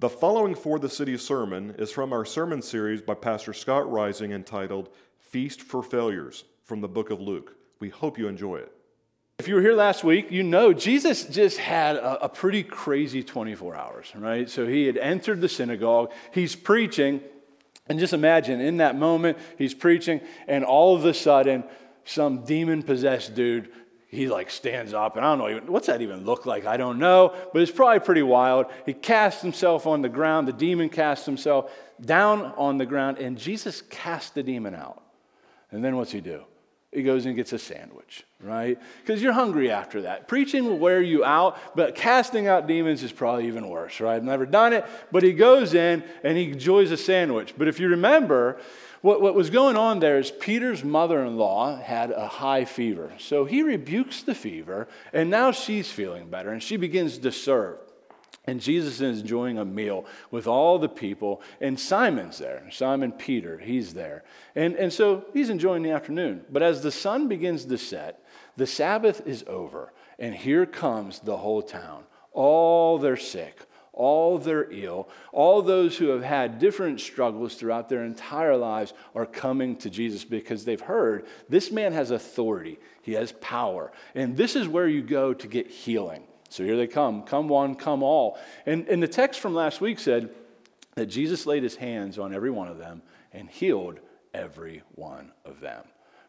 The following 4TheCity sermon is from our sermon series by Pastor Scott Rising entitled Feast for Failures from the book of Luke. We hope you enjoy it. If you were here last week, you know Jesus just had a, a, pretty crazy 24 hours, right? So he had entered the synagogue, he's preaching, and just imagine in that moment, he's preaching, and all of a sudden, some demon possessed dude he like stands up and i don't know even what's that even look like? I don't know but it's probably pretty wild. He casts himself on the ground the demon casts himself down on the ground and jesus casts the demon out. And then what's he do? He goes and gets a sandwich right? Because you're hungry after that. Preaching will wear you out but casting out demons is probably even worse right? I've never done it but he goes in and he enjoys a sandwich. But if you remember what, what was going on there is Peter's mother in law had a high fever. So he rebukes the fever, and now she's feeling better, and she begins to serve. And Jesus is enjoying a meal with all the people, and Simon's there. Simon Peter, he's there. And, and so he's enjoying the afternoon. But as the sun begins to set, the Sabbath is over, and here comes the whole town. All they're sick, all they're ill, all those who have had different struggles throughout their entire lives are coming to Jesus because they've heard this man has authority, he has power, and this is where you go to get healing. So here they come, come one, come all. And, and the text from last week said that Jesus laid his hands on every one of them and healed every one of them,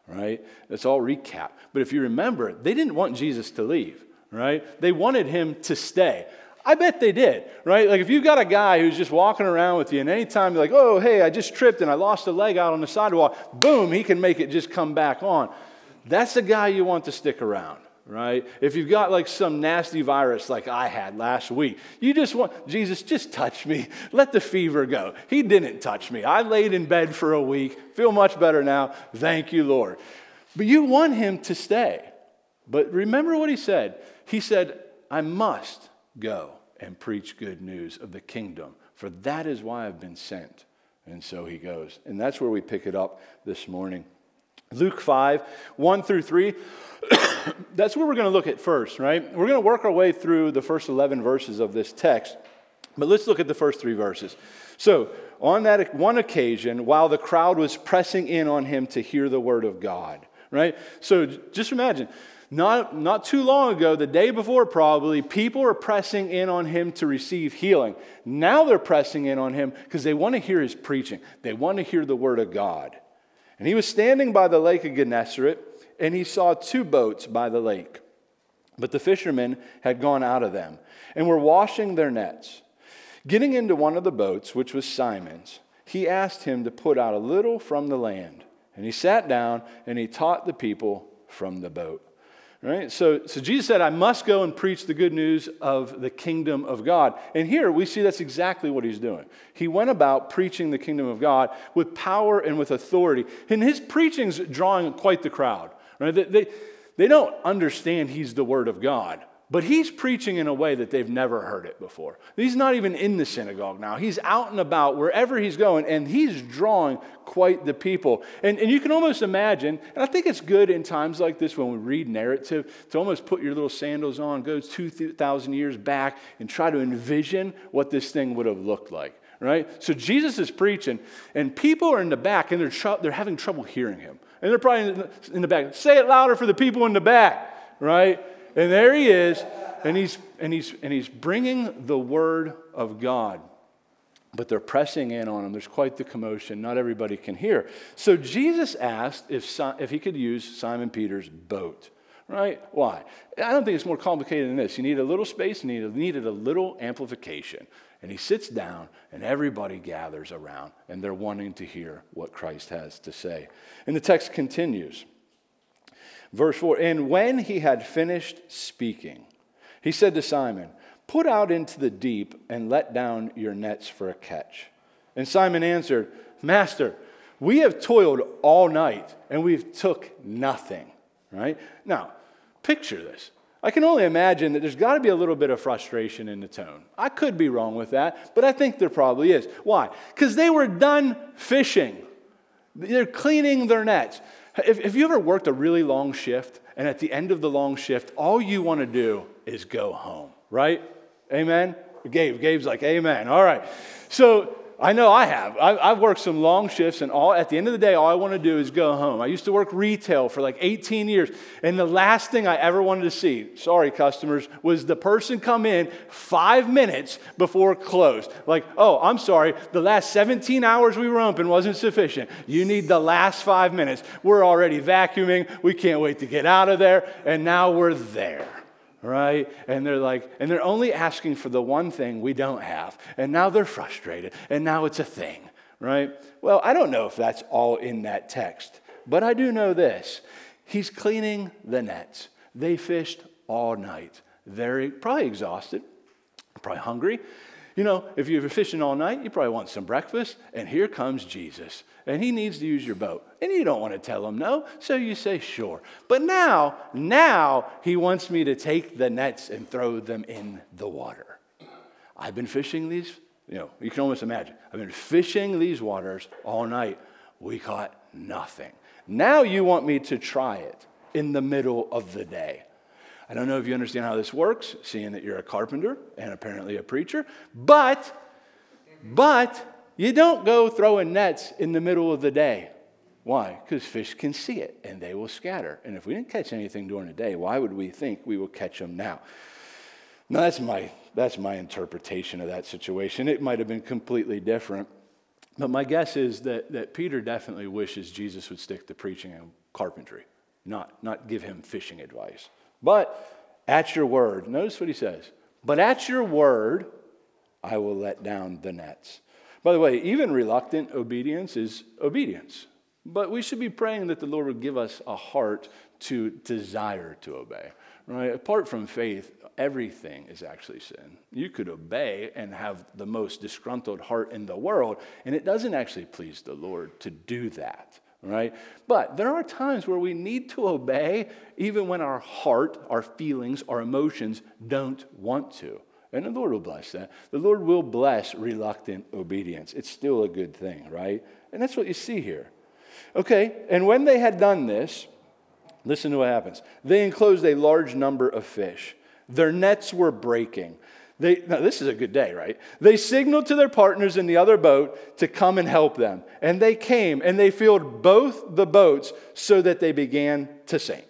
right? That's all recap. But if you remember, they didn't want Jesus to leave, right? They wanted him to stay. I bet they did, right? Like if you've got a guy who's just walking around with you, and anytime you're like, oh, hey, I just tripped and I lost a leg out on the sidewalk, boom, he can make it just come back on. That's the guy you want to stick around, right? If you've got like some nasty virus like I had last week, you just want, Jesus, just touch me. Let the fever go. He didn't touch me. I laid in bed for a week, feel much better now. Thank you, Lord. But you want him to stay. But remember what he said. He said, I must Go and preach good news of the kingdom, for that is why I've been sent. And so he goes. And that's where we pick it up this morning. Luke 5, 1 through 3. that's where we're going to look at first, right? We're going to work our way through the first 11 verses of this text. But let's look at the first three verses. So, on that one occasion, while the crowd was pressing in on him to hear the word of God, right? So, just imagine not, not too long ago, the day before probably, people are pressing in on him to receive healing. Now they're pressing in on him because they want to hear his preaching, they want to hear the word of God. And he was standing by the lake of Gennesaret, and he saw two boats by the lake. But the fishermen had gone out of them and were washing their nets. Getting into one of the boats, which was Simon's, he asked him to put out a little from the land. And he sat down and he taught the people from the boat. Right? So, so Jesus said, I must go and preach the good news of the kingdom of God. And here we see that's exactly what he's doing. He went about preaching the kingdom of God with power and with authority. And his preaching's drawing quite the crowd. Right? They, they, they don't understand he's the word of God. But he's preaching in a way that they've never heard it before. He's not even in the synagogue now. He's out and about wherever he's going, and he's drawing quite the people. And, and you can almost imagine, and I think it's good in times like this when we read narrative to almost put your little sandals on, go 2,000 years back, and try to envision what this thing would have looked like. Right? So Jesus is preaching, and people are in the back, and they're, tr- they're having trouble hearing him. And they're probably in the back. Say it louder for the people in the back, right? And there he is, and he's, and he's, and he's bringing the word of God. But they're pressing in on him. There's quite the commotion. Not everybody can hear. So Jesus asked if, if he could use Simon Peter's boat. Right? Why? I don't think it's more complicated than this. You need a little space you needed a little amplification. And he sits down, and everybody gathers around, and they're wanting to hear what Christ has to say. And the text continues. Verse 4 And when he had finished speaking, he said to Simon, Put out into the deep and let down your nets for a catch. And Simon answered, Master, we have toiled all night and we've took nothing. Right? Now, picture this. I can only imagine that there's got to be a little bit of frustration in the tone. I could be wrong with that, but I think there probably is. Why? Because they were done fishing, they're cleaning their nets. If, if you ever worked a really long shift, and at the end of the long shift, all you want to do is go home, right? Amen? Gabe. Gabe's like, Amen. All right. So I know I have. I, have worked some long shifts, and all at the end of the day, all I want to do is go home. I used to work retail for like 18 years, and the last thing I ever wanted to see, sorry, customers, was the person come in five minutes before close. Like, oh, I'm sorry, the last 17 hours we were open wasn't sufficient. You need the last five minutes. We're already vacuuming. We can't wait to get out of there, and now we're there right? And they're like, and they're only asking for the one thing we don't have. And now they're frustrated, and now it's a thing, right? Well, I don't know if that's all in that text, but I do know this. He's cleaning the nets. They fished all night. They're probably exhausted, probably hungry. You know, if you're fishing all night, you probably want some breakfast, and here comes Jesus, and he needs to use your boat. And you don't want to tell him no, so you say sure. But now, now he wants me to take the nets and throw them in the water. I've been fishing these, you know, you can almost imagine. I've been fishing these waters all night. We caught nothing. Now you want me to try it in the middle of the day. I don't know if you understand how this works, seeing that you're a carpenter and apparently a preacher, but, but you don't go throwing nets in the middle of the day. Why? Because fish can see it and they will scatter. And if we didn't catch anything during the day, why would we think we will catch them now? Now, that's my, that's my interpretation of that situation. It might have been completely different. But my guess is that, that Peter definitely wishes Jesus would stick to preaching and carpentry, not, not give him fishing advice. But at your word, notice what he says. But at your word, I will let down the nets. By the way, even reluctant obedience is obedience. But we should be praying that the Lord would give us a heart to desire to obey. Right? Apart from faith, everything is actually sin. You could obey and have the most disgruntled heart in the world, and it doesn't actually please the Lord to do that right? But there are times where we need to obey even when our heart, our feelings, our emotions don't want to. And the Lord will bless that. The Lord will bless reluctant obedience. It's still a good thing, right? And that's what you see here. Okay, and when they had done this, listen to what happens. They enclosed a large number of fish. Their nets were breaking. They, now, this is a good day, right? They signaled to their partners in the other boat to come and help them. And they came and they filled both the boats so that they began to sink.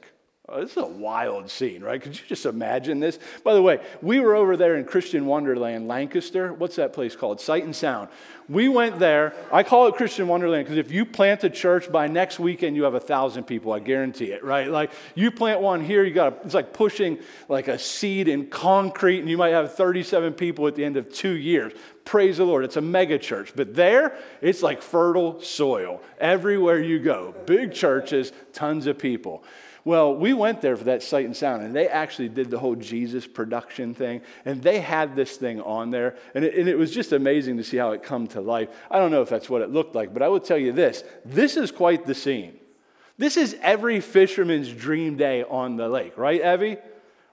Oh, this is a wild scene, right? Could you just imagine this? By the way, we were over there in Christian Wonderland, Lancaster. What's that place called? Sight and Sound. We went there. I call it Christian Wonderland because if you plant a church by next weekend, you have a thousand people. I guarantee it, right? Like you plant one here, you got it's like pushing like a seed in concrete, and you might have 37 people at the end of two years. Praise the Lord. It's a mega church. But there, it's like fertile soil everywhere you go. Big churches, tons of people. Well, we went there for that sight and sound, and they actually did the whole Jesus production thing, and they had this thing on there, and it, and it, was just amazing to see how it come to life. I don't know if that's what it looked like, but I will tell you this: this is quite the scene. This is every fisherman's dream day on the lake, right, Evie?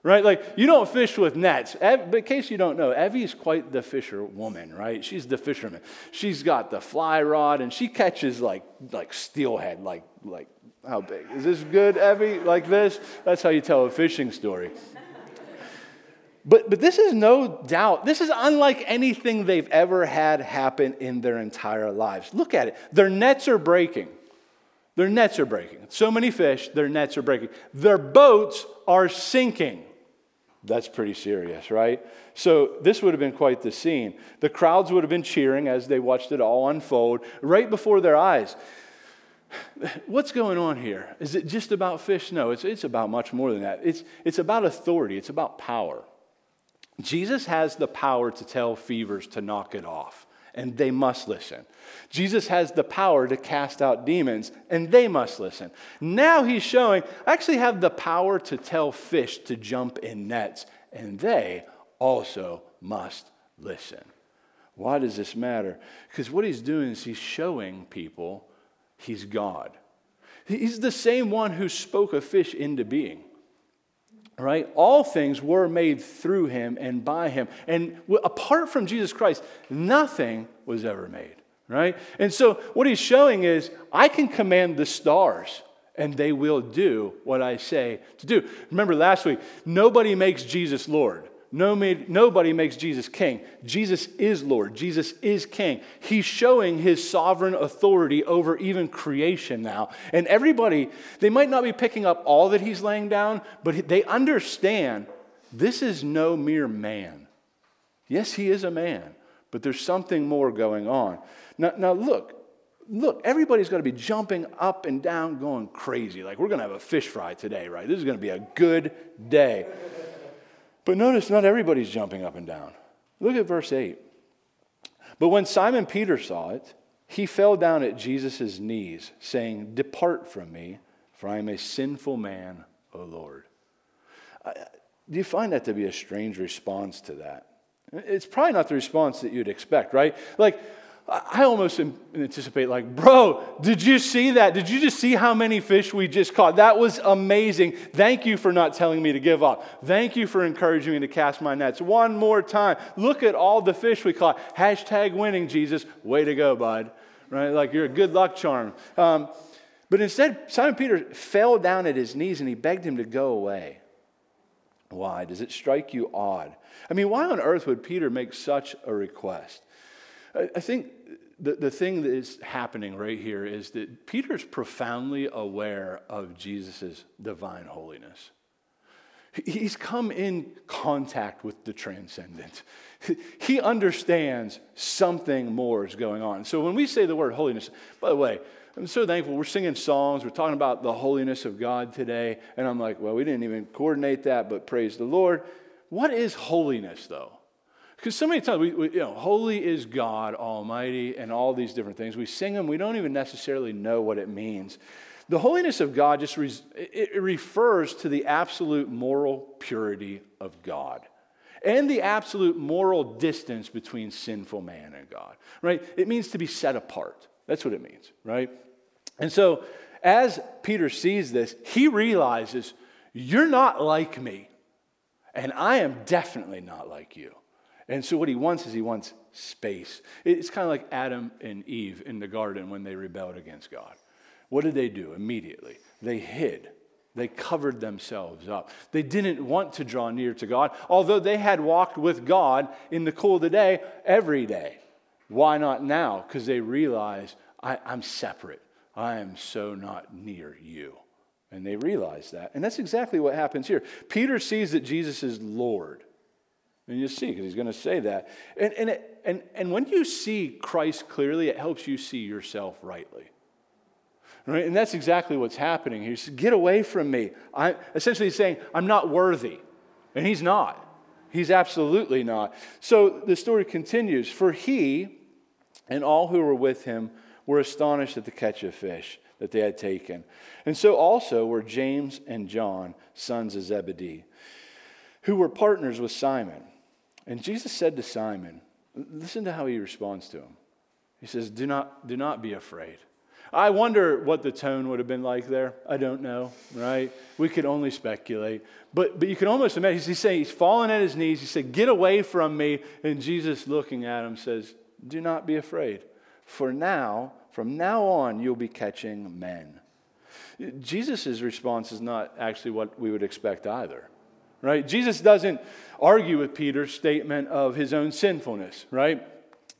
Right? Like, you don't fish with nets. But in case you don't know, Evie's quite the fisher woman, right? She's the fisherman. She's got the fly rod and she catches like, like steelhead, like, like how big? Is this good, Evie? Like this? That's how you tell a fishing story. But, but this is no doubt, this is unlike anything they've ever had happen in their entire lives. Look at it. Their nets are breaking. Their nets are breaking. So many fish, their nets are breaking. Their boats are sinking. That's pretty serious, right? So, this would have been quite the scene. The crowds would have been cheering as they watched it all unfold right before their eyes. What's going on here? Is it just about fish? No, it's, it's about much more than that. It's, it's about authority, it's about power. Jesus has the power to tell fevers to knock it off, and they must listen. Jesus has the power to cast out demons, and they must listen. Now he's showing, I actually have the power to tell fish to jump in nets, and they also must listen. Why does this matter? Because what he's doing is he's showing people He's God. He's the same one who spoke a fish into being. Right? All things were made through him and by him. And apart from Jesus Christ, nothing was ever made. Right? And so what he's showing is I can command the stars and they will do what I say to do. Remember last week, nobody makes Jesus Lord. No, nobody makes Jesus king. Jesus is Lord. Jesus is king. He's showing his sovereign authority over even creation now. And everybody, they might not be picking up all that he's laying down, but they understand this is no mere man. Yes, he is a man, but there's something more going on. Now, now look, look, everybody's going to be jumping up and down, going crazy. Like, we're going to have a fish fry today, right? This is going to be a good day. But notice, not everybody's jumping up and down. Look at verse 8. But when Simon Peter saw it, he fell down at Jesus' knees, saying, Depart from me, for I am a sinful man, O Lord. do you find that to be a strange response to that? It's probably not the response that you'd expect, right? Like, I almost anticipate, like, bro, did you see that? Did you just see how many fish we just caught? That was amazing. Thank you for not telling me to give up. Thank you for encouraging me to cast my nets. One more time. Look at all the fish we caught. Hashtag winning, Jesus. Way to go, bud. Right? Like, you're a good luck charm. Um, but instead, Simon Peter fell down at his knees and he begged him to go away. Why? Does it strike you odd? I mean, why on earth would Peter make such a request? I think the, the thing that is happening right here is that Peter's profoundly aware of Jesus' divine holiness. He's come in contact with the transcendent. He understands something more is going on. So when we say the word holiness, by the way, I'm so thankful. We're singing songs. We're talking about the holiness of God today. And I'm like, well, we didn't even coordinate that, but praise the Lord. What is holiness, though? Because so many times, we, we, you know, holy is God Almighty and all these different things. We sing them, we don't even necessarily know what it means. The holiness of God just it refers to the absolute moral purity of God and the absolute moral distance between sinful man and God, right? It means to be set apart. That's what it means, right? And so, as Peter sees this, he realizes, You're not like me, and I am definitely not like you. And so what he wants is he wants space. It's kind of like Adam and Eve in the garden when they rebelled against God. What did they do immediately? They hid. They covered themselves up. They didn't want to draw near to God, although they had walked with God in the cool of the day every day. Why not now? Because they realize I, am separate. I am so not near you. And they realize that. And that's exactly what happens here. Peter sees that Jesus is Lord. And you see, because he's going to say that. And, and, it, and, and when you see Christ clearly, it helps you see yourself rightly. Right? And that's exactly what's happening. He says, Get away from me. I, essentially, he's saying, I'm not worthy. And he's not. He's absolutely not. So the story continues For he and all who were with him were astonished at the catch of fish that they had taken. And so also were James and John, sons of Zebedee, who were partners with Simon. And Jesus said to Simon, listen to how he responds to him. He says, Do not, do not be afraid. I wonder what the tone would have been like there. I don't know, right? We could only speculate. But, but you can almost imagine, he's saying, he's fallen at his knees. He said, Get away from me. And Jesus, looking at him, says, Do not be afraid. For now, from now on, you'll be catching men. Jesus' response is not actually what we would expect either right? Jesus doesn't argue with Peter's statement of his own sinfulness, right?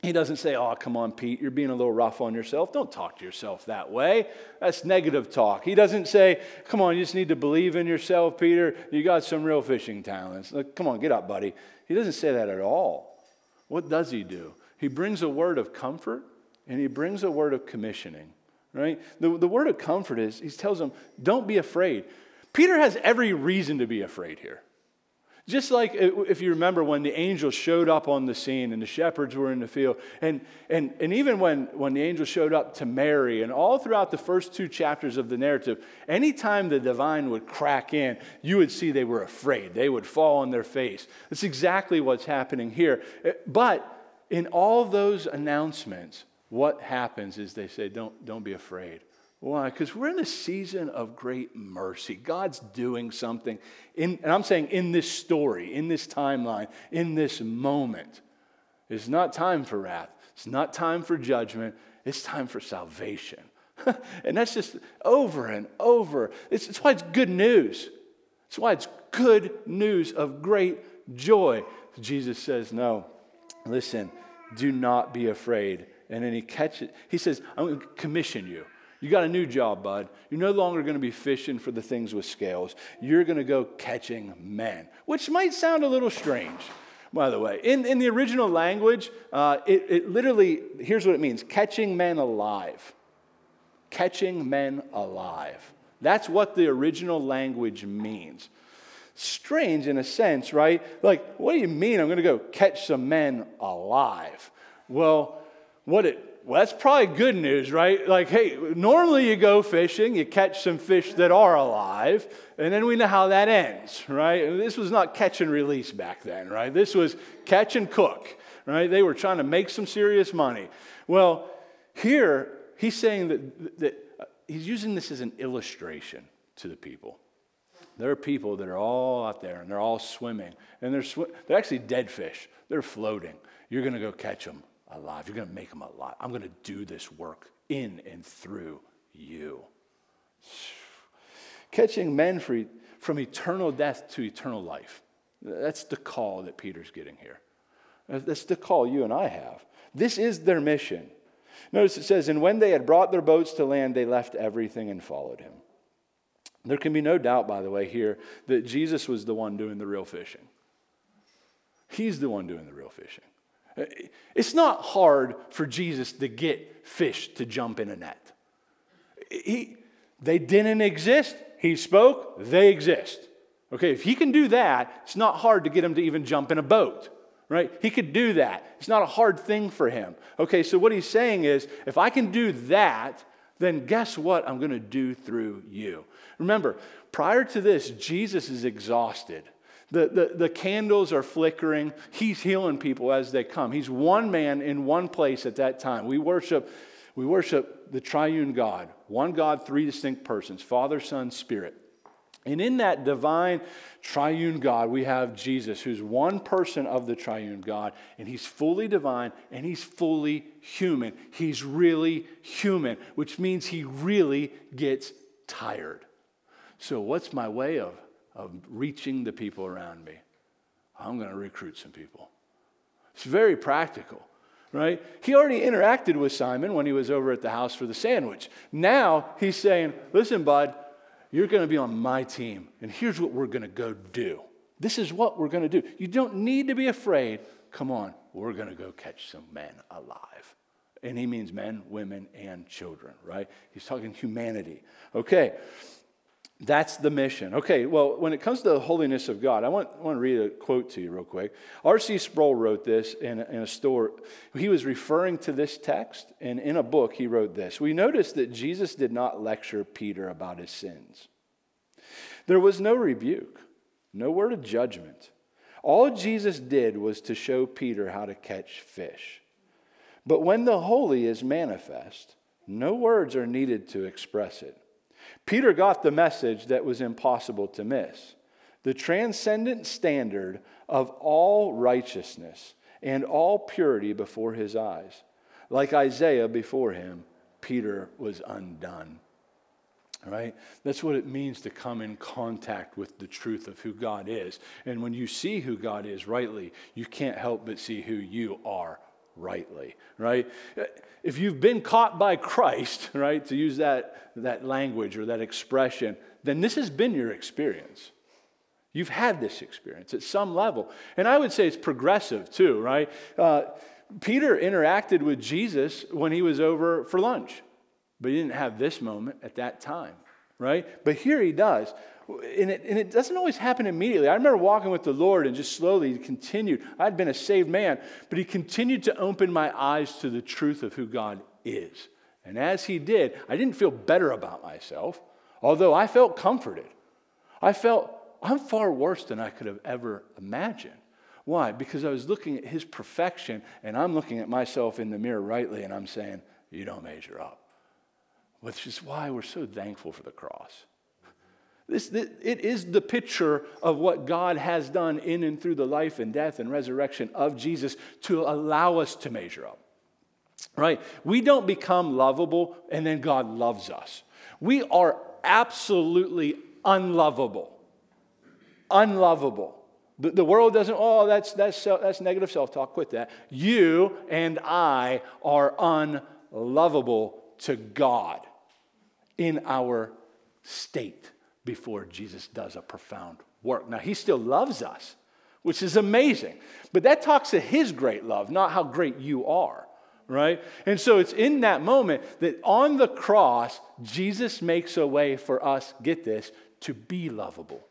He doesn't say, Oh, come on, Pete, you're being a little rough on yourself. Don't talk to yourself that way. That's negative talk. He doesn't say, Come on, you just need to believe in yourself, Peter. You got some real fishing talents. Come on, get up, buddy. He doesn't say that at all. What does he do? He brings a word of comfort and he brings a word of commissioning, right? The, the word of comfort is, he tells them, Don't be afraid. Peter has every reason to be afraid here. Just like if you remember when the angels showed up on the scene and the shepherds were in the field, and, and, and even when, when the angels showed up to Mary, and all throughout the first two chapters of the narrative, anytime the divine would crack in, you would see they were afraid. They would fall on their face. That's exactly what's happening here. Eh, but in all those announcements, what happens is they say, Don't, don't be afraid. Why? Because we're in a season of great mercy. God's doing something. In, and I'm saying in this story, in this timeline, in this moment. It's not time for wrath. It's not time for judgment. It's time for salvation. and that's just over and over. It's, it's why it's good news. It's why it's good news of great joy. Jesus says, No, listen, do not be afraid. And then he catches, he says, I'm going to commission you. You got a new job, bud. You're no longer going to be fishing for the things with scales. You're going to go catching men, which might sound a little strange, by the way. In, in the original language, uh, it, it literally, here's what it means catching men alive. Catching men alive. That's what the original language means. Strange in a sense, right? Like, what do you mean I'm going to go catch some men alive? Well, what it well, that's probably good news, right? Like, hey, normally you go fishing, you catch some fish that are alive, and then we know how that ends, right? This was not catch and release back then, right? This was catch and cook, right? They were trying to make some serious money. Well, here, he's saying that, that uh, he's using this as an illustration to the people. There are people that are all out there and they're all swimming, and they're, sw- they're actually dead fish. They're floating. You're going to go catch them alive. You're going to make them alive. I'm going to do this work in and through you. Catching men from eternal death to eternal life. That's the call that Peter's getting here. That's the call you and I have. This is their mission. Notice it says, And when they had brought their boats to land, they left everything and followed him. There can be no doubt, by the way, here that Jesus was the one doing the real fishing. He's the one doing the real fishing. It's not hard for Jesus to get fish to jump in a net. He, they didn't exist. He spoke, they exist. Okay, if he can do that, it's not hard to get him to even jump in a boat, right? He could do that. It's not a hard thing for him. Okay, so what he's saying is if I can do that, then guess what I'm going to do through you? Remember, prior to this, Jesus is exhausted. The, the, the candles are flickering. He's healing people as they come. He's one man in one place at that time. We worship, we worship the triune God, one God, three distinct persons Father, Son, Spirit. And in that divine triune God, we have Jesus, who's one person of the triune God, and he's fully divine and he's fully human. He's really human, which means he really gets tired. So, what's my way of of reaching the people around me. I'm going to recruit some people. It's very practical, right? He already interacted with Simon when he was over at the house for the sandwich. Now he's saying, Listen, bud, you're going to be on my team, and here's what we're going to go do. This is what we're going to do. You don't need to be afraid. Come on, we're going to go catch some men alive. And he means men, women, and children, right? He's talking humanity. Okay. That's the mission. Okay, well, when it comes to the holiness of God, I want, I want to read a quote to you real quick. R.C. Sproul wrote this in, in a store. He was referring to this text, and in a book, he wrote this. We notice that Jesus did not lecture Peter about his sins. There was no rebuke, no word of judgment. All Jesus did was to show Peter how to catch fish. But when the holy is manifest, no words are needed to express it. Peter got the message that was impossible to miss the transcendent standard of all righteousness and all purity before his eyes. Like Isaiah before him, Peter was undone. Right? That's what it means to come in contact with the truth of who God is. And when you see who God is rightly, you can't help but see who you are rightly, right? If you've been caught by Christ, right, to use that, that language or that expression, then this has been your experience. You've had this experience at some level. And I would say it's progressive too, right? Uh, Peter interacted with Jesus when he was over for lunch, but he didn't have this moment at that time, right? But here he does and it, and it doesn't always happen immediately. I remember walking with the Lord and just slowly he continued. I'd been a saved man, but he continued to open my eyes to the truth of who God is. And as he did, I didn't feel better about myself, although I felt comforted. I felt I'm far worse than I could have ever imagined. Why? Because I was looking at his perfection and I'm looking at myself in the mirror rightly and I'm saying, You don't measure up. Which is why we're so thankful for the cross. This, it is the picture of what God has done in and through the life and death and resurrection of Jesus to allow us to measure up. Right? We don't become lovable and then God loves us. We are absolutely unlovable. Unlovable. The, the world doesn't, oh, that's, that's, that's negative self talk. Quit that. You and I are unlovable to God in our state before Jesus does a profound work. Now, he still loves us, which is amazing. But that talks to his great love, not how great you are, right? And so it's in that moment that on the cross, Jesus makes a way for us, get this, to be lovable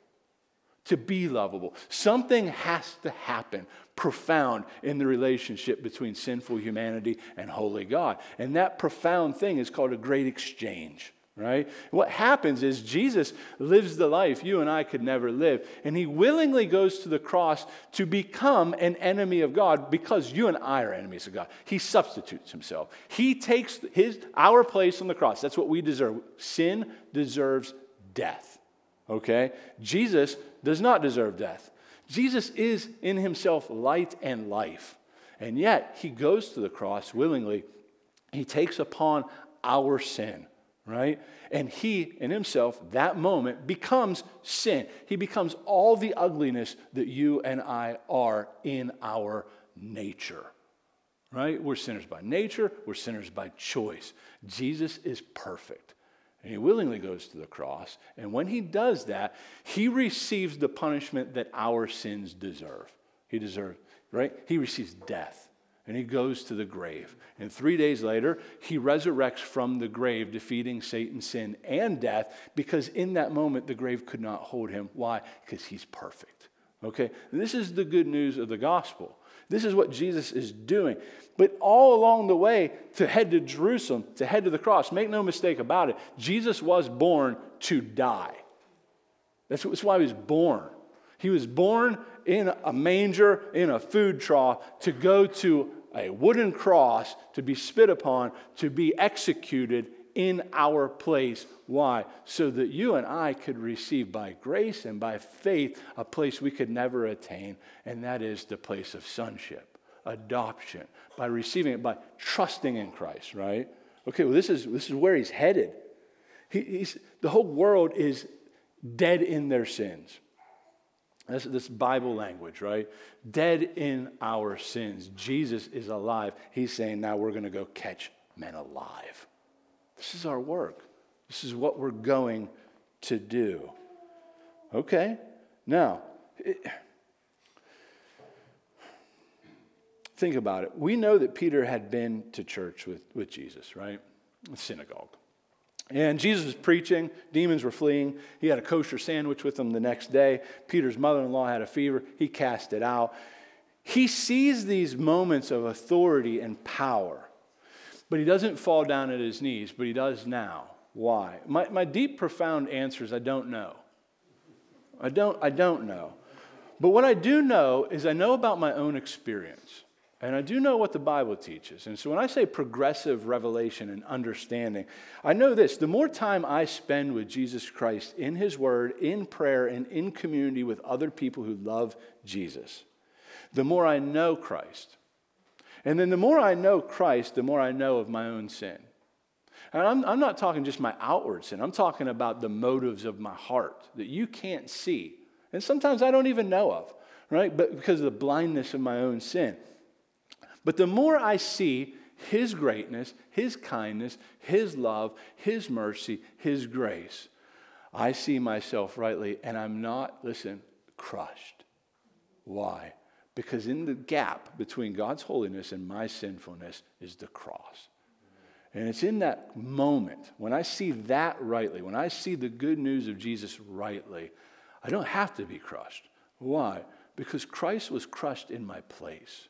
to be lovable. Something has to happen profound in the relationship between sinful humanity and holy God. And that profound thing is called a great exchange, right? What happens is Jesus lives the life you and I could never live, and he willingly goes to the cross to become an enemy of God because you and I are enemies of God. He substitutes himself. He takes his our place on the cross. That's what we deserve. Sin deserves death. Okay? Jesus does not deserve death. Jesus is in himself light and life. And yet, he goes to the cross willingly. He takes upon our sin, right? And he, in himself, that moment, becomes sin. He becomes all the ugliness that you and I are in our nature, right? We're sinners by nature, we're sinners by choice. Jesus is perfect. And he willingly goes to the cross. And when he does that, he receives the punishment that our sins deserve. He deserves, right? He receives death. And he goes to the grave. And three days later, he resurrects from the grave, defeating Satan, sin, and death, because in that moment, the grave could not hold him. Why? Because he's perfect. Okay? And this is the good news of the gospel. This is what Jesus is doing. But all along the way to head to Jerusalem, to head to the cross, make no mistake about it, Jesus was born to die. That's why he was born. He was born in a manger, in a food trough, to go to a wooden cross, to be spit upon, to be executed in our place. Why? So that you and I could receive by grace and by faith a place we could never attain, and that is the place of sonship, adoption, by receiving it, by trusting in Christ, right? Okay, well, this is, this is where he's headed. He, he's, the whole world is dead in their sins. This, this Bible language, right? Dead in our sins. Jesus is alive. He's saying, now we're going to go catch men alive. This is our work. This is what we're going to do. Okay? Now, it, think about it. We know that Peter had been to church with, with Jesus, right? The synagogue. And Jesus was preaching, demons were fleeing. He had a kosher sandwich with him the next day. Peter's mother in law had a fever, he cast it out. He sees these moments of authority and power but he doesn't fall down at his knees, but he does now. Why? My, my deep, profound answer is I don't know. I don't, I don't know. But what I do know is I know about my own experience. And I do know what the Bible teaches. And so when I say progressive revelation and understanding, I know this the more time I spend with Jesus Christ in His Word, in prayer, and in community with other people who love Jesus, the more I know Christ. And then the more I know Christ, the more I know of my own sin. And I'm, I'm not talking just my outward sin, I'm talking about the motives of my heart that you can't see. And sometimes I don't even know of, right? But because of the blindness of my own sin. But the more I see His greatness, His kindness, His love, His mercy, His grace, I see myself rightly and I'm not, listen, crushed. Why? Because in the gap between God's holiness and my sinfulness is the cross. And it's in that moment, when I see that rightly, when I see the good news of Jesus rightly, I don't have to be crushed. Why? Because Christ was crushed in my place.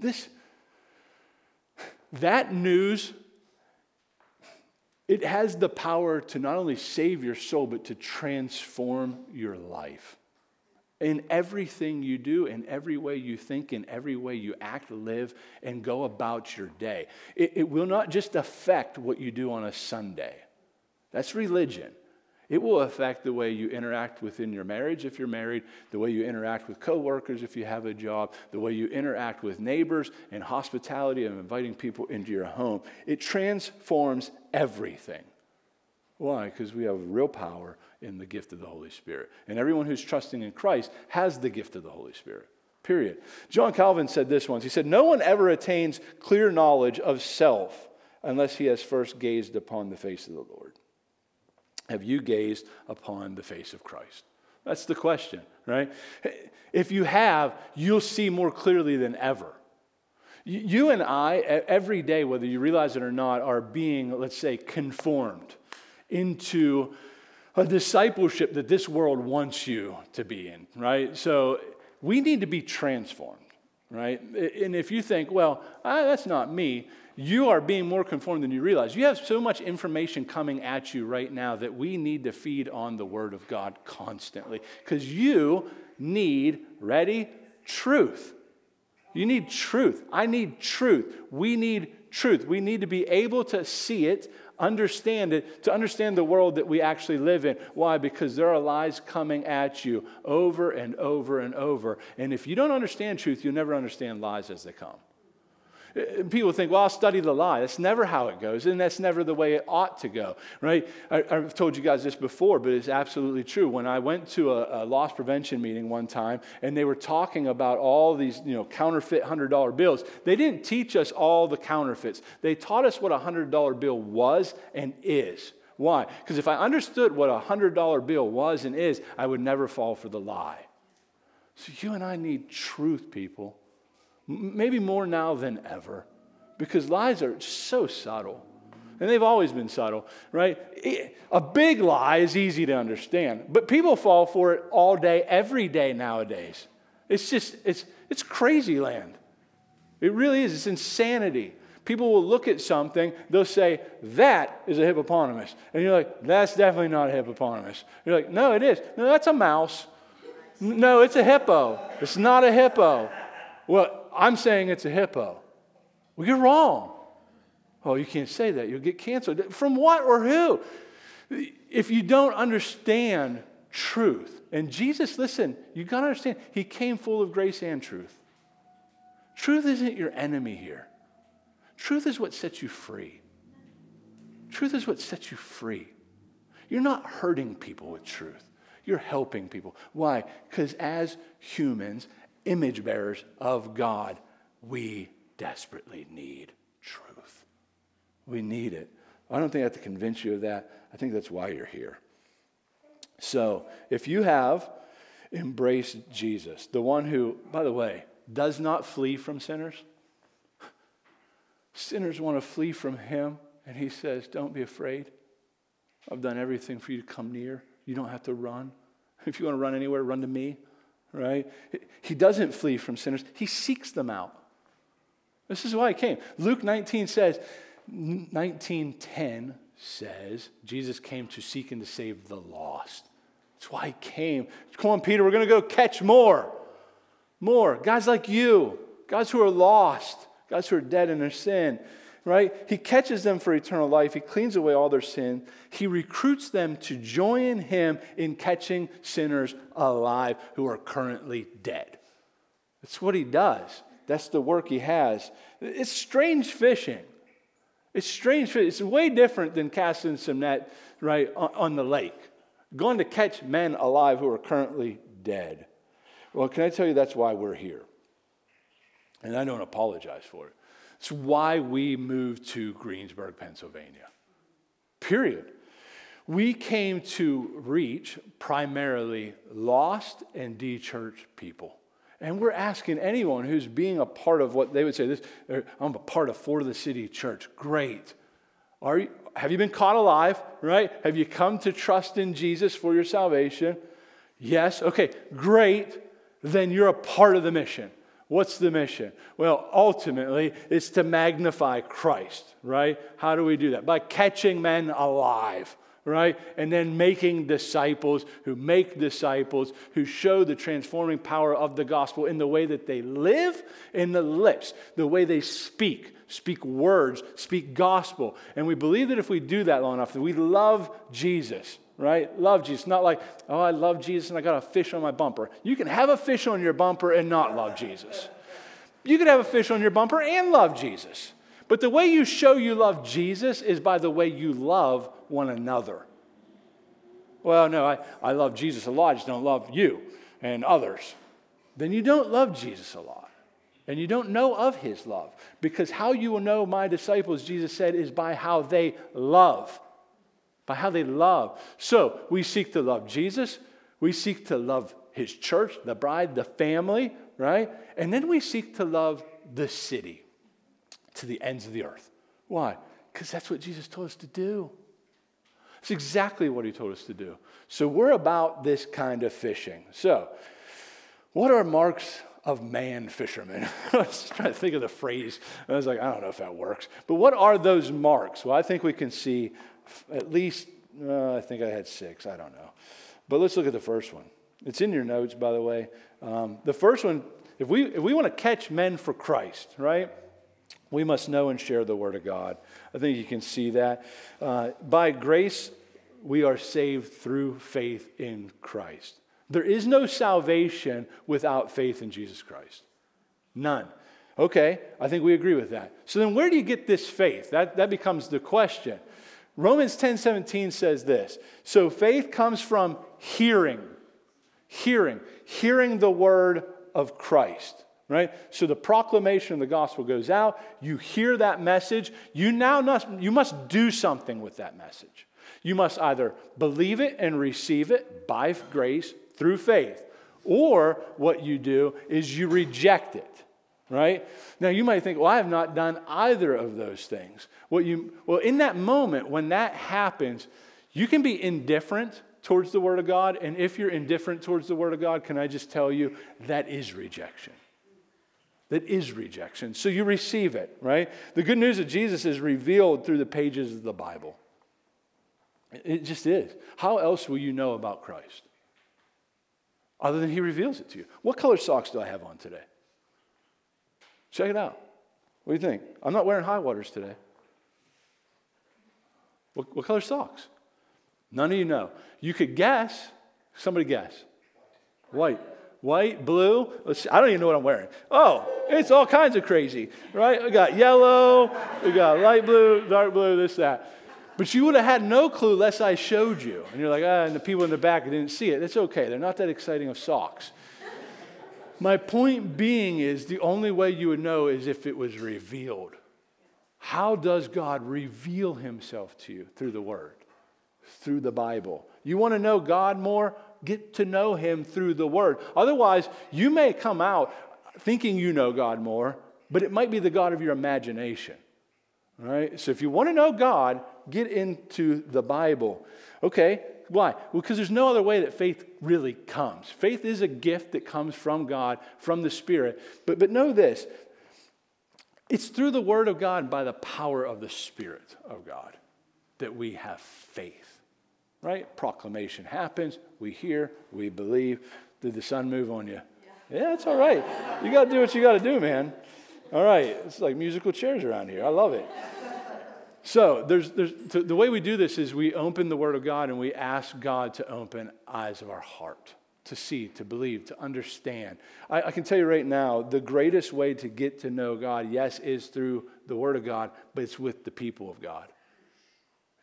This, that news, it has the power to not only save your soul, but to transform your life in everything you do, in every way you think, in every way you act, live, and go about your day. It, it, will not just affect what you do on a Sunday. That's religion. It will affect the way you interact within your marriage if you're married, the way you interact with coworkers if you have a job, the way you interact with neighbors and hospitality and inviting people into your home. It transforms everything. Why? Because we have real power in the gift of the Holy Spirit. And everyone who's trusting in Christ has the gift of the Holy Spirit. Period. John Calvin said this once. He said, No one ever attains clear knowledge of self unless he has first gazed upon the face of the Lord. Have you gazed upon the face of Christ? That's the question, right? If you have, you'll see more clearly than ever. You and I, every day, whether you realize it or not, are being, let's say, conformed into a discipleship that this world wants you to be in, right? So we need to be transformed, right? And if you think, well, that's not me, you are being more conformed than you realize. You have so much information coming at you right now that we need to feed on the Word of God constantly because you need, ready, truth. You need truth. I need truth. We need truth. We need to be able to see it, understand it, to understand the world that we actually live in. Why? Because there are lies coming at you over and over and over. And if you don't understand truth, you'll never understand lies as they come. People think, well, I'll study the lie. That's never how it goes, and that's never the way it ought to go, right? I, have told you guys this before, but it's absolutely true. When I went to a, a, loss prevention meeting one time, and they were talking about all these, you know, counterfeit $100 bills, they didn't teach us all the counterfeits. They taught us what a $100 bill was and is. Why? Because if I understood what a $100 bill was and is, I would never fall for the lie. So you and I need truth, people maybe more now than ever, because lies are so subtle. And they've always been subtle, right? A big lie is easy to understand, but people fall for it all day, every day nowadays. It's just, it's, it's crazy land. It really is. It's insanity. People will look at something, they'll say, that is a hippopotamus. And you're like, that's definitely not a hippopotamus. You're like, no, it is. No, that's a mouse. No, it's a hippo. It's not a hippo. Well, I'm saying it's a hippo. Well, you're wrong. Oh, you can't say that. You'll get canceled. From what or who? If you don't understand truth, and Jesus, listen, you got to understand, he came full of grace and truth. Truth isn't your enemy here. Truth is what sets you free. Truth is what sets you free. You're not hurting people with truth. You're helping people. Why? Because as humans, image bearers of God, we desperately need truth. We need it. I don't think I have to convince you of that. I think that's why you're here. So, if you have embraced Jesus, the one who, by the way, does not flee from sinners, sinners want to flee from him, and he says, Don't be afraid. I've done everything for you to come near. You don't have to run. If you want to run anywhere, run to me right? He doesn't flee from sinners, he seeks them out. This is why he came. Luke 19 says, 1910 says, Jesus came to seek and to save the lost. That's why he came. Come on, Peter, we're going to go catch more. More. Guys like you, guys who are lost, guys who are dead in their sin right? He catches them for eternal life. He cleans away all their sin. He recruits them to join him in catching sinners alive who are currently dead. That's what he does. That's the work he has. It's strange fishing. It's strange fishing. It's way different than casting some net, right, on the lake. Going to catch men alive who are currently dead. Well, can I tell you that's why we're here? And I don't apologize for it. It's why we moved to Greensburg, Pennsylvania. Period. We came to reach primarily lost and de-churched people. And we're asking anyone who's being a part of what they would say, this, er, I'm a part of 4TheCity Church. Great. Are you, have you been caught alive, right? Have you come to trust in Jesus for your salvation? Yes. Okay, great. Then you're a part of the mission. What's the mission? Well, ultimately, it's to magnify Christ, right? How do we do that? By catching men alive, right? And then making disciples who make disciples who show the transforming power of the gospel in the way that they live, in the lips, the way they speak, speak words, speak gospel. And we believe that if we do that long enough, that we love Jesus, right? Love Jesus. Not like, oh, I love Jesus and I got a fish on my bumper. You can have a fish on your bumper and not love Jesus. You could have a fish on your bumper and love Jesus. But the way you show you love Jesus is by the way you love one another. Well, no, I, I love Jesus a lot, I just don't love you and others. Then you don't love Jesus a lot. And you don't know of his love. Because how you will know my disciples, Jesus said, is by how they love. By how they love. So we seek to love Jesus, we seek to love his church, the bride, the family, right? And then we seek to love the city to the ends of the earth. Why? Because that's what Jesus told us to do. It's exactly what he told us to do. So we're about this kind of fishing. So, what are marks of man fishermen? I was trying to think of the phrase. I was like, I don't know if that works. But what are those marks? Well, I think we can see at least, uh, I think I had six. I don't know. But let's look at the first one. It's in your notes, by the way. Um, the first one, if we, if we want to catch men for Christ, right, we must know and share the Word of God. I think you can see that. Uh, by grace, we are saved through faith in Christ. There is no salvation without faith in Jesus Christ. None. Okay, I think we agree with that. So then where do you get this faith? That, that becomes the question. Romans 10 17 says this. So faith comes from hearing hearing, hearing the word of Christ, right? So the proclamation of the gospel goes out, you hear that message, you now must, you must do something with that message. You must either believe it and receive it by grace through faith, or what you do is you reject it right now you might think well i have not done either of those things what you well in that moment when that happens you can be indifferent towards the Word of God. And if you're indifferent towards the Word of God, can I just tell you that is rejection? That is rejection. So you receive it, right? The good news of Jesus is revealed through the pages of the Bible. It just is. How else will you know about Christ? Other than He reveals it to you. What color socks do I have on today? Check it out. What do you think? I'm not wearing high waters today. What, what color socks? None of you know. You could guess. Somebody guess. White. White, blue. I don't even know what I'm wearing. Oh, it's all kinds of crazy, right? We got yellow, we got light blue, dark blue, this, that. But you would have had no clue unless I showed you. And you're like, ah, and the people in the back didn't see it. It's okay. They're not that exciting of socks. My point being is the only way you would know is if it was revealed. How does God reveal himself to you? Through the Word through the Bible. You want to know God more? Get to know Him through the Word. Otherwise, you may come out thinking you know God more, but it might be the God of your imagination. All right? So if you want to know God, get into the Bible. Okay, why? Well, because there's no other way that faith really comes. Faith is a gift that comes from God, from the Spirit. But, but know this it's through the Word of God by the power of the Spirit of God that we have faith right? Proclamation happens. We hear, we believe. Did the sun move on you? Yeah, yeah it's all right. You got to do what you got to do, man. All right. It's like musical chairs around here. I love it. So, there's, there's, the way we do this is we open the Word of God and we ask God to open eyes of our heart to see, to believe, to understand. I, I, can tell you right now, the greatest way to get to know God, yes, is through the Word of God, but it's with the people of God.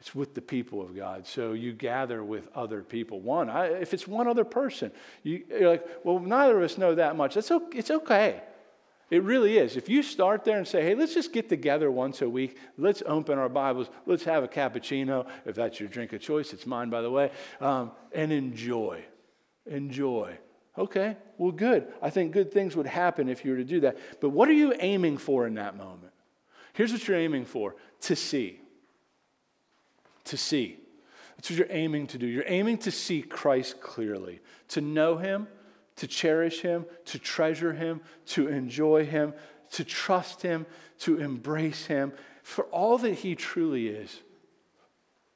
It's with the people of God. So you gather with other people. One, I, if it's one other person, you, are like, well, neither of us know that much. That's okay. It's okay. It really is. If you start there and say, hey, let's just get together once a week, let's open our Bibles, let's have a cappuccino, if that's your drink of choice, it's mine, by the way, um, and enjoy. Enjoy. Okay, well, good. I think good things would happen if you were to do that. But what are you aiming for in that moment? Here's what you're aiming for to see to see. That's what you're aiming to do. You're aiming to see Christ clearly, to know him, to cherish him, to treasure him, to enjoy him, to trust him, to embrace him for all that he truly is.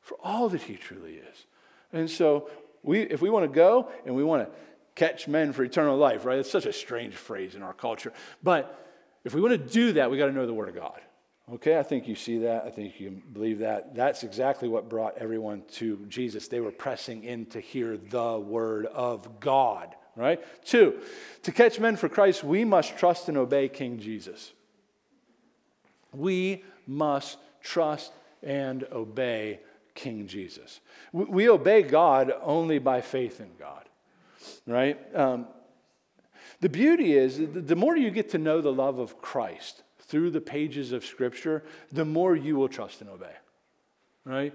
For all that he truly is. And so, we, if we want to go and we want to catch men for eternal life, right? It's such a strange phrase in our culture. But if we want to do that, we got to know the Word of God. Okay, I think you see that. I think you believe that. That's exactly what brought everyone to Jesus. They were pressing in to hear the word of God, right? Two, to catch men for Christ, we must trust and obey King Jesus. We must trust and obey King Jesus. We, we obey God only by faith in God, right? Um, the beauty is, the more you get to know the love of Christ through the pages of Scripture, the more you will trust and obey, right?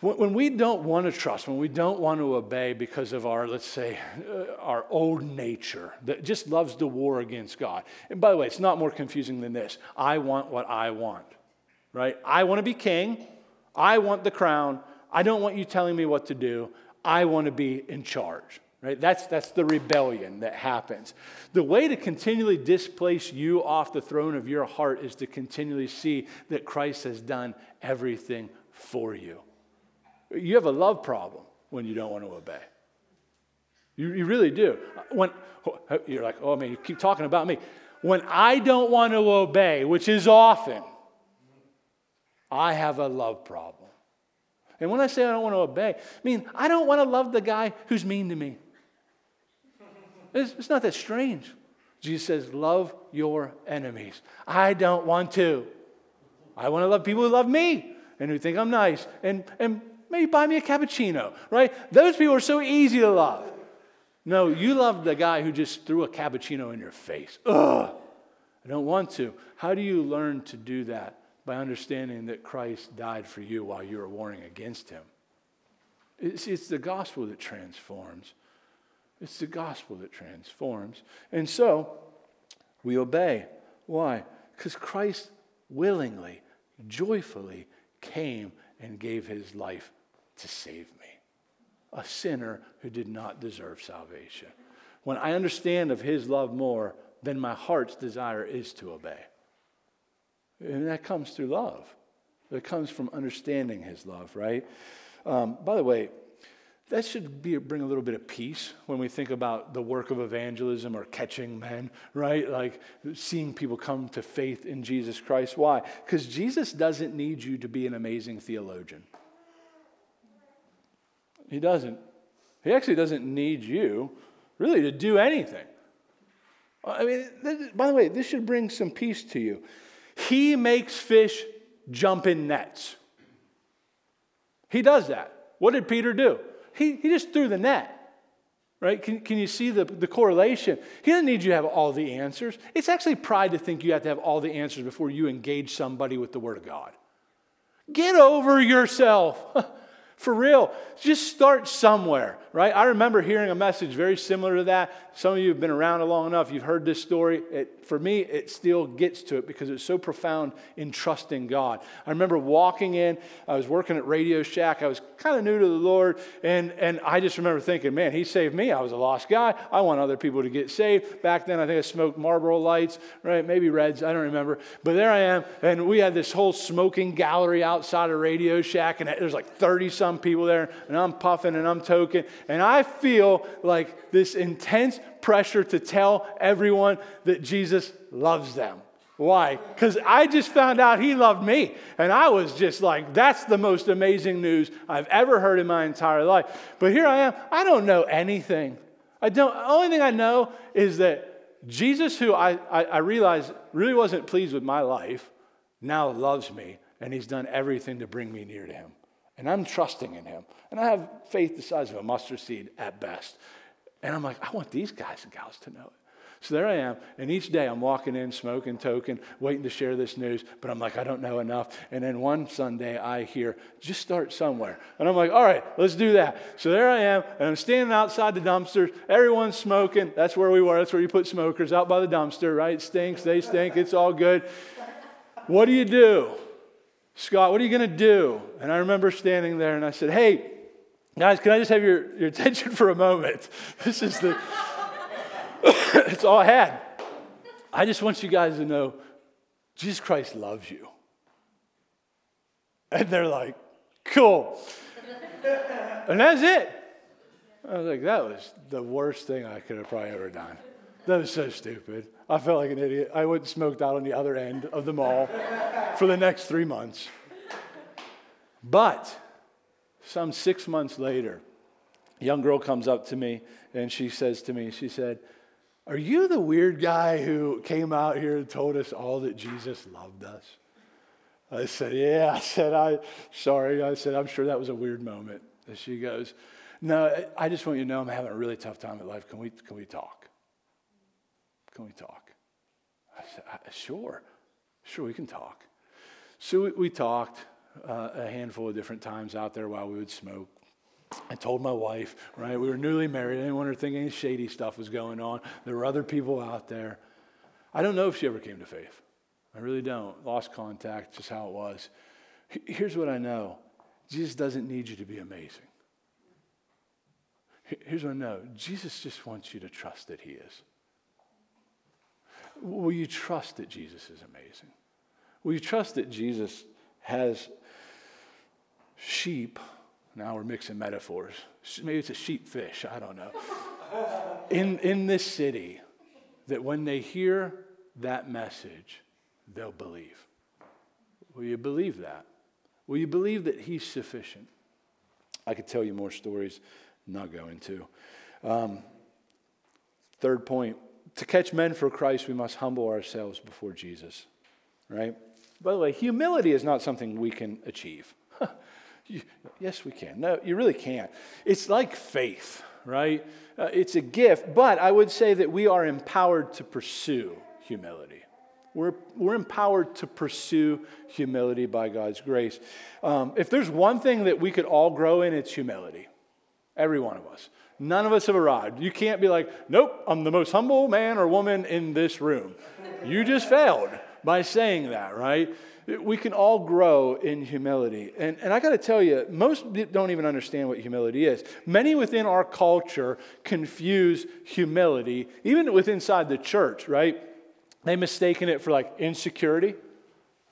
When we don't want to trust, when we don't want to obey because of our, let's say, uh, our old nature that just loves to war against God. And by the way, it's not more confusing than this. I want what I want, right? I want to be king. I want the crown. I don't want you telling me what to do. I want to be in charge, right? That's, that's the rebellion that happens. The way to continually displace you off the throne of your heart is to continually see that Christ has done everything for you. You have a love problem when you don't want to obey. You, you really do. When you're like, oh man, you keep talking about me. When I don't want to obey, which is often, I have a love problem. And when I say I don't want to obey, I mean I don't want to love the guy who's mean to me. It's, it's not that strange. Jesus says, Love your enemies. I don't want to. I want to love people who love me and who think I'm nice and, and maybe buy me a cappuccino, right? Those people are so easy to love. No, you love the guy who just threw a cappuccino in your face. Ugh, I don't want to. How do you learn to do that? By understanding that Christ died for you while you were warring against him. It's, it's the gospel that transforms. It's the gospel that transforms. And so we obey. Why? Because Christ willingly, joyfully came and gave his life to save me, a sinner who did not deserve salvation. When I understand of his love more, then my heart's desire is to obey. And that comes through love. It comes from understanding his love, right? Um, by the way, that should be, bring a little bit of peace when we think about the work of evangelism or catching men, right? Like seeing people come to faith in Jesus Christ. Why? Because Jesus doesn't need you to be an amazing theologian. He doesn't. He actually doesn't need you really to do anything. I mean, by the way, this should bring some peace to you. He makes fish jump in nets. He does that. What did Peter do? He, he just threw the net. Right? Can, can you see the, the correlation? He doesn't need you to have all the answers. It's actually pride to think you have to have all the answers before you engage somebody with the Word of God. Get over yourself. For real, just start somewhere, right? I remember hearing a message very similar to that. Some of you have been around long enough, you've heard this story. It, for me, it still gets to it because it's so profound in trusting God. I remember walking in, I was working at Radio Shack, I was kind of new to the Lord, and, and I just remember thinking, man, He saved me. I was a lost guy. I want other people to get saved. Back then, I think I smoked Marlboro lights, right? Maybe Reds, I don't remember. But there I am, and we had this whole smoking gallery outside of Radio Shack, and there's like 30 some some people there, and I'm puffing and I'm toking, and I feel like this intense pressure to tell everyone that Jesus loves them. Why? Because I just found out he loved me. And I was just like, that's the most amazing news I've ever heard in my entire life. But here I am. I don't know anything. I don't, the only thing I know is that Jesus, who I, I, I realized really wasn't pleased with my life, now loves me. And he's done everything to bring me near to him and I'm trusting in him. And I have faith the size of a mustard seed at best. And I'm like, I want these guys and gals to know it. So there I am, and each day I'm walking in, smoking, token, waiting to share this news, but I'm like, I don't know enough. And then one Sunday I hear, just start somewhere. And I'm like, all right, let's do that. So there I am, and I'm standing outside the dumpsters. Everyone's smoking. That's where we were. That's where you put smokers out by the dumpster, right? It stinks, they stink, it's all good. What do you do? Scott, what are you going to do? And I remember standing there and I said, Hey, guys, can I just have your, your attention for a moment? This is the, it's all I had. I just want you guys to know Jesus Christ loves you. And they're like, Cool. and that's it. I was like, That was the worst thing I could have probably ever done. That was so stupid. I felt like an idiot. I went and smoked out on the other end of the mall for the next three months. But some six months later, a young girl comes up to me and she says to me, she said, Are you the weird guy who came out here and told us all that Jesus loved us? I said, Yeah. I said, I, sorry. I said, I'm sure that was a weird moment. And she goes, No, I just want you to know I'm having a really tough time in life. Can we, can we talk? Can we talk? I said, Sure. Sure, we can talk. So we, we talked uh, a handful of different times out there while we would smoke. I told my wife, right? We were newly married. I didn't want her to think any shady stuff was going on. There were other people out there. I don't know if she ever came to faith. I really don't. Lost contact, just how it was. Here's what I know Jesus doesn't need you to be amazing. Here's what I know Jesus just wants you to trust that He is. Will you trust that Jesus is amazing? Will you trust that Jesus has sheep? Now we're mixing metaphors. Maybe it's a sheep fish, I don't know. in, in this city, that when they hear that message, they'll believe. Will you believe that? Will you believe that He's sufficient? I could tell you more stories, not going to. Um, third point to catch men for Christ, we must humble ourselves before Jesus, right? By the way, humility is not something we can achieve. yes, we can. No, you really can't. It's like faith, right? Uh, it's a gift, but I would say that we are empowered to pursue humility. We're, we're empowered to pursue humility by God's grace. Um, if there's one thing that we could all grow in, it's humility. Every one of us. None of us have arrived. You can't be like, nope, I'm the most humble man or woman in this room. You just failed by saying that, right? We can all grow in humility. And, and I got to tell you, most don't even understand what humility is. Many within our culture confuse humility, even within inside the church, right? They mistaken it for like insecurity,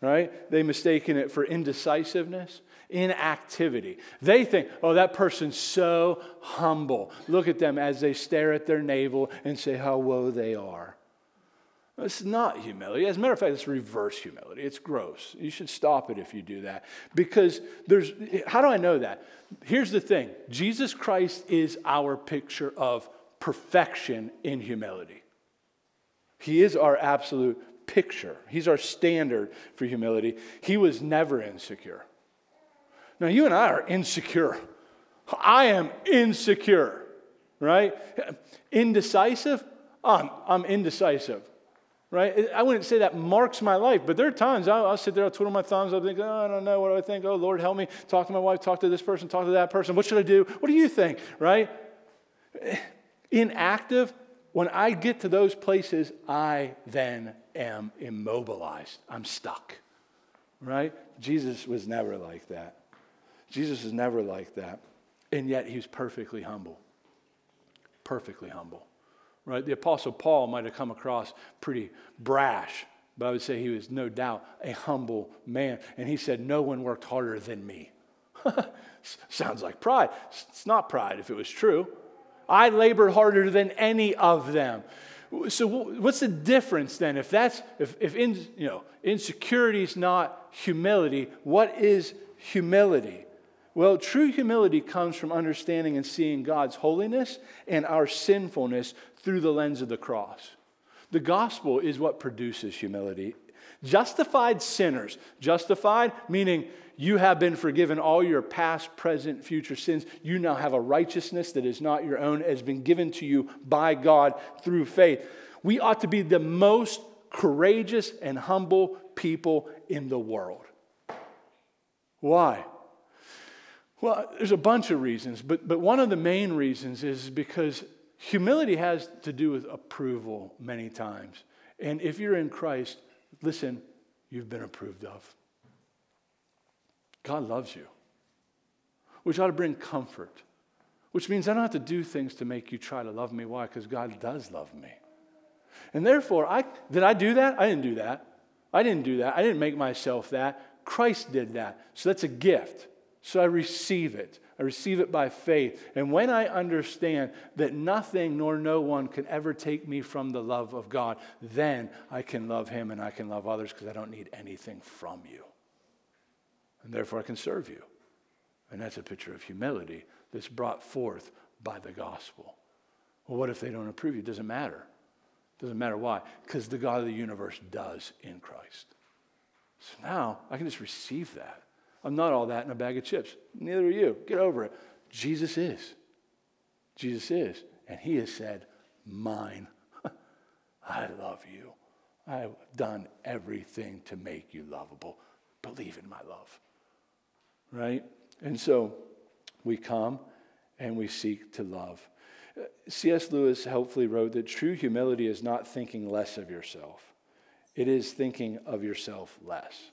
right? They mistaken it for indecisiveness, inactivity. They think, oh, that person's so humble. Look at them as they stare at their navel and say how woe they are. It's not humility. As a matter of fact, it's reverse humility. It's gross. You should stop it if you do that. Because there's, how do I know that? Here's the thing Jesus Christ is our picture of perfection in humility. He is our absolute picture, He's our standard for humility. He was never insecure. Now, you and I are insecure. I am insecure, right? Indecisive? I'm, I'm indecisive, right? I wouldn't say that marks my life, but there are times I'll, I'll sit there, I'll twiddle my thumbs, I'll think, oh, I don't know, what do I think? Oh, Lord, help me. Talk to my wife, talk to this person, talk to that person. What should I do? What do you think, right? Inactive, when I get to those places, I then am immobilized. I'm stuck, right? Jesus was never like that. Jesus is never like that. And yet he's perfectly humble. Perfectly humble, right? The Apostle Paul might have come across pretty brash, but I would say he was no doubt a humble man. And he said, No one worked harder than me. Sounds like pride. It's not pride if it was true. I labored harder than any of them. So what's the difference then? If that's if, if in, you know insecurity is not humility, what is humility? Well, true humility comes from understanding and seeing God's holiness and our sinfulness through the lens of the cross. The gospel is what produces humility. Justified sinners, justified meaning you have been forgiven all your past, present, future sins. You now have a righteousness that is not your own, has been given to you by God through faith. We ought to be the most courageous and humble people in the world. Why? Well, there's a bunch of reasons, but, but one of the main reasons is because humility has to do with approval many times. And if you're in Christ, listen, you've been approved of. God loves you, which ought to bring comfort, which means I don't have to do things to make you try to love me. Why? Because God does love me. And therefore, I, did I do that? I didn't do that. I didn't do that. I didn't make myself that. Christ did that. So that's a gift. So I receive it. I receive it by faith. And when I understand that nothing nor no one can ever take me from the love of God, then I can love Him and I can love others because I don't need anything from you and therefore I can serve you. And that's a picture of humility that's brought forth by the gospel. Well, what if they don't approve you? It doesn't matter. It doesn't matter why. Because the God of the universe does in Christ. So now I can just receive that. I'm not all that in a bag of chips. Neither are you. Get over it. Jesus is. Jesus is. And he has said, Mine. I love you. I've done everything to make you lovable. Believe in my love. Right? And so we come and we seek to love. C.S. Lewis helpfully wrote that true humility is not thinking less of yourself, it is thinking of yourself less.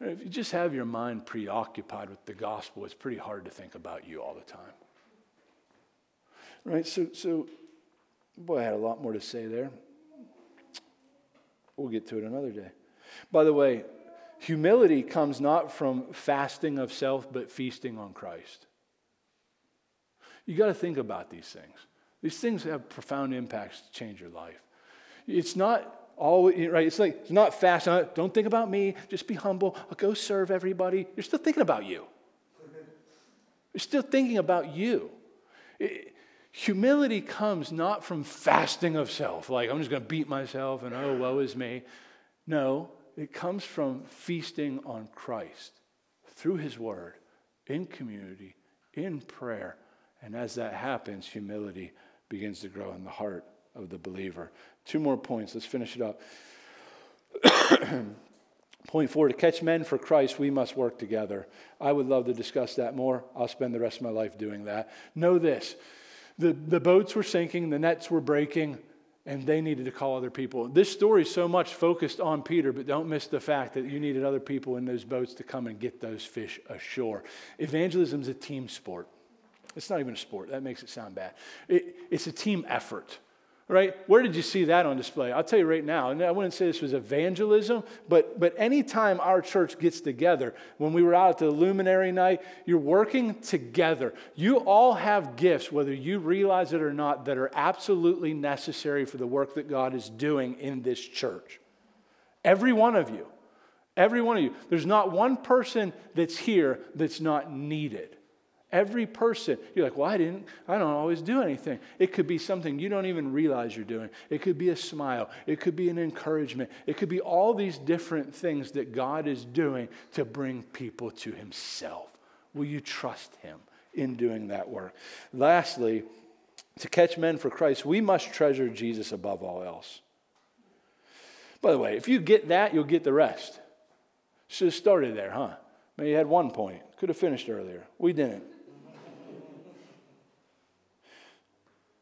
If you just have your mind preoccupied with the gospel, it's pretty hard to think about you all the time. Right? So, so boy, I had a lot more to say there. We'll get to it another day. By the way, humility comes not from fasting of self, but feasting on Christ. You got to think about these things. These things have profound impacts to change your life. It's not always right. It's like it's not fast. Uh, don't think about me. Just be humble. I'll go serve everybody. You're still thinking about you. You're still thinking about you. It, humility comes not from fasting of self, like I'm just going to beat myself and oh woe is me. No, it comes from feasting on Christ through His Word, in community, in prayer, and as that happens, humility begins to grow in the heart of the believer. Two more points. Let's finish it up. Point four to catch men for Christ, we must work together. I would love to discuss that more. I'll spend the rest of my life doing that. Know this the, the boats were sinking, the nets were breaking, and they needed to call other people. This story is so much focused on Peter, but don't miss the fact that you needed other people in those boats to come and get those fish ashore. Evangelism is a team sport. It's not even a sport. That makes it sound bad. It, it's a team effort right? Where did you see that on display? I'll tell you right now, and I wouldn't say this was evangelism, but, but anytime our church gets together, when we were out at the luminary night, you're working together. You all have gifts, whether you realize it or not, that are absolutely necessary for the work that God is doing in this church. Every one of you. Every one of you. There's not one person that's here that's not needed. Every person, you're like, well, I didn't, I don't always do anything. It could be something you don't even realize you're doing. It could be a smile. It could be an encouragement. It could be all these different things that God is doing to bring people to Himself. Will you trust Him in doing that work? Lastly, to catch men for Christ, we must treasure Jesus above all else. By the way, if you get that, you'll get the rest. Should have started there, huh? Maybe you had one point. Could have finished earlier. We didn't.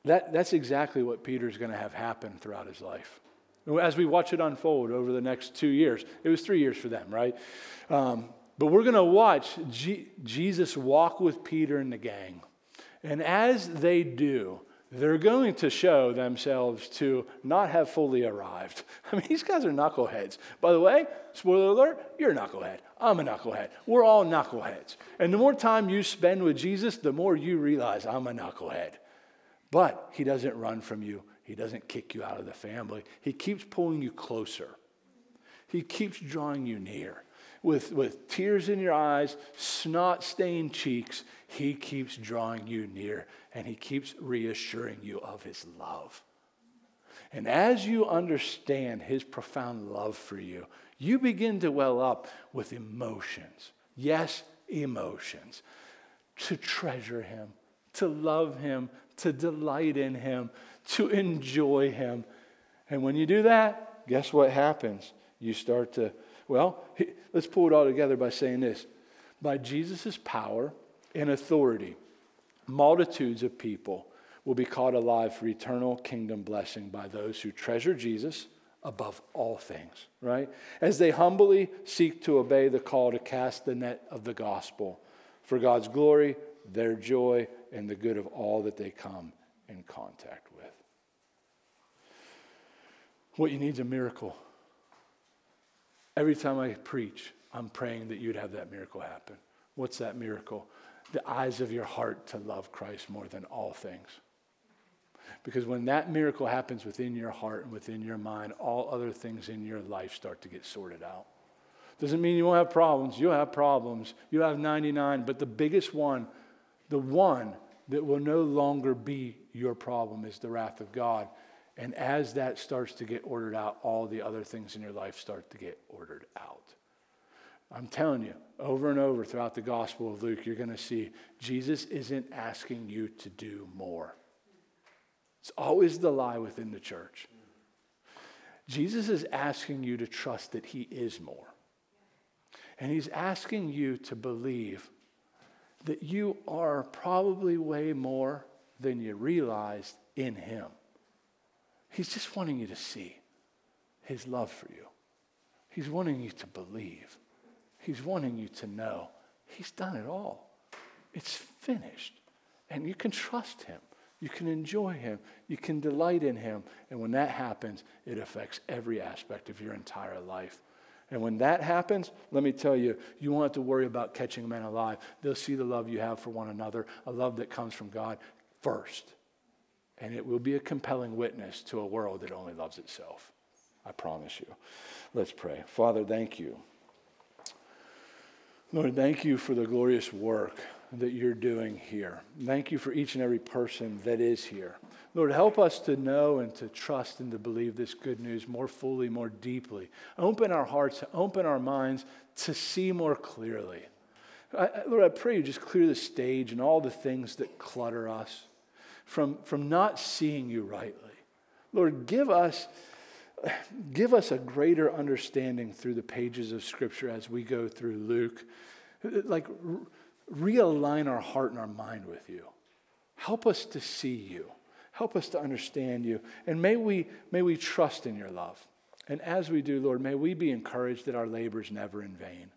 That, that's exactly what Peter's going to have happen throughout his life. As we watch it unfold over the next two years, it was three years for them, right? Um, but we're going to watch G- Jesus walk with Peter and the gang. And as they do, they're going to show themselves to not have fully arrived. I mean, these guys are knuckleheads. By the way, spoiler alert, you're a knucklehead. I'm a knucklehead. We're all knuckleheads. And the more time you spend with Jesus, the more you realize I'm a knucklehead. But he doesn't run from you, he doesn't kick you out of the family. He keeps pulling you closer, he keeps drawing you near. With, with tears in your eyes, snot stained cheeks, he keeps drawing you near and he keeps reassuring you of his love. And as you understand his profound love for you, you begin to well up with emotions. Yes, emotions. To treasure him, to love him, to delight in Him, to enjoy Him. And when you do that, guess what happens? You start to, well, let's pull it all together by saying this by Jesus' power and authority, multitudes of people will be caught alive for eternal kingdom blessing by those who treasure Jesus above all things, right? As they humbly seek to obey the call to cast the net of the gospel for God's glory, their joy, and the good of all that they come in contact with. What you need is a miracle. Every time I preach, I'm praying that you'd have that miracle happen. What's that miracle? The eyes of your heart to love Christ more than all things. Because when that miracle happens within your heart and within your mind, all other things in your life start to get sorted out. Doesn't mean you won't have problems. You'll have problems. You'll have 99, but the biggest one, the one that will no longer be your problem is the wrath of God. And as that starts to get ordered out, all the other things in your life start to get ordered out. I'm telling you, over and over throughout the Gospel of Luke, you're going to see Jesus isn't asking you to do more. It's always the lie within the church. Jesus is asking you to trust that He is more. And He's asking you to believe that you are probably way more than you realized in Him. He's just wanting you to see His love for you. He's wanting you to believe. He's wanting you to know He's done it all. It's finished. And you can trust Him. You can enjoy Him. You can delight in Him. And when that happens, it affects every aspect of your entire life. And when that happens, let me tell you, you won't have to worry about catching men alive. They'll see the love you have for one another, a love that comes from God first. And it will be a compelling witness to a world that only loves itself. I promise you. Let's pray. Father, thank you. Lord, thank you for the glorious work that you're doing here. Thank you for each and every person that is here. Lord, help us to know and to trust and to believe this good news more fully, more deeply. Open our hearts, open our minds to see more clearly. I, Lord, I pray you just clear the stage and all the things that clutter us from, from not seeing you rightly. Lord, give us, give us a greater understanding through the pages of Scripture as we go through Luke. Like, realign our heart and our mind with you. Help us to see you. Help us to understand you. And may we, may we trust in your love. And as we do, Lord, may we be encouraged that our labor is never in vain.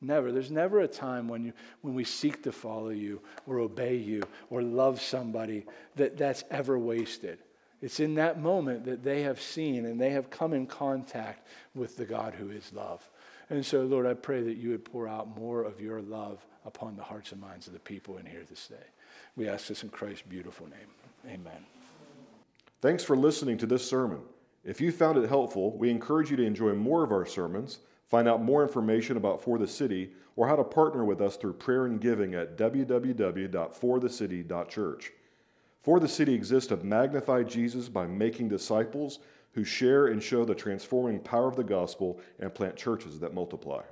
Never. There's never a time when, you, when we seek to follow you or obey you or love somebody that that's ever wasted. It's in that moment that they have seen and they have come in contact with the God who is love. And so, Lord, I pray that you would pour out more of your love upon the hearts and minds of the people in here this day. We ask this in Christ's beautiful name. Amen. Thanks for listening to this sermon. If you found it helpful, we encourage you to enjoy more of our sermons, find out more information about 4TheCity, or how to partner with us through prayer and giving at www.forthecity.church. 4TheCity exists to magnify Jesus by making disciples who share and show the transforming power of the gospel and plant churches that multiply.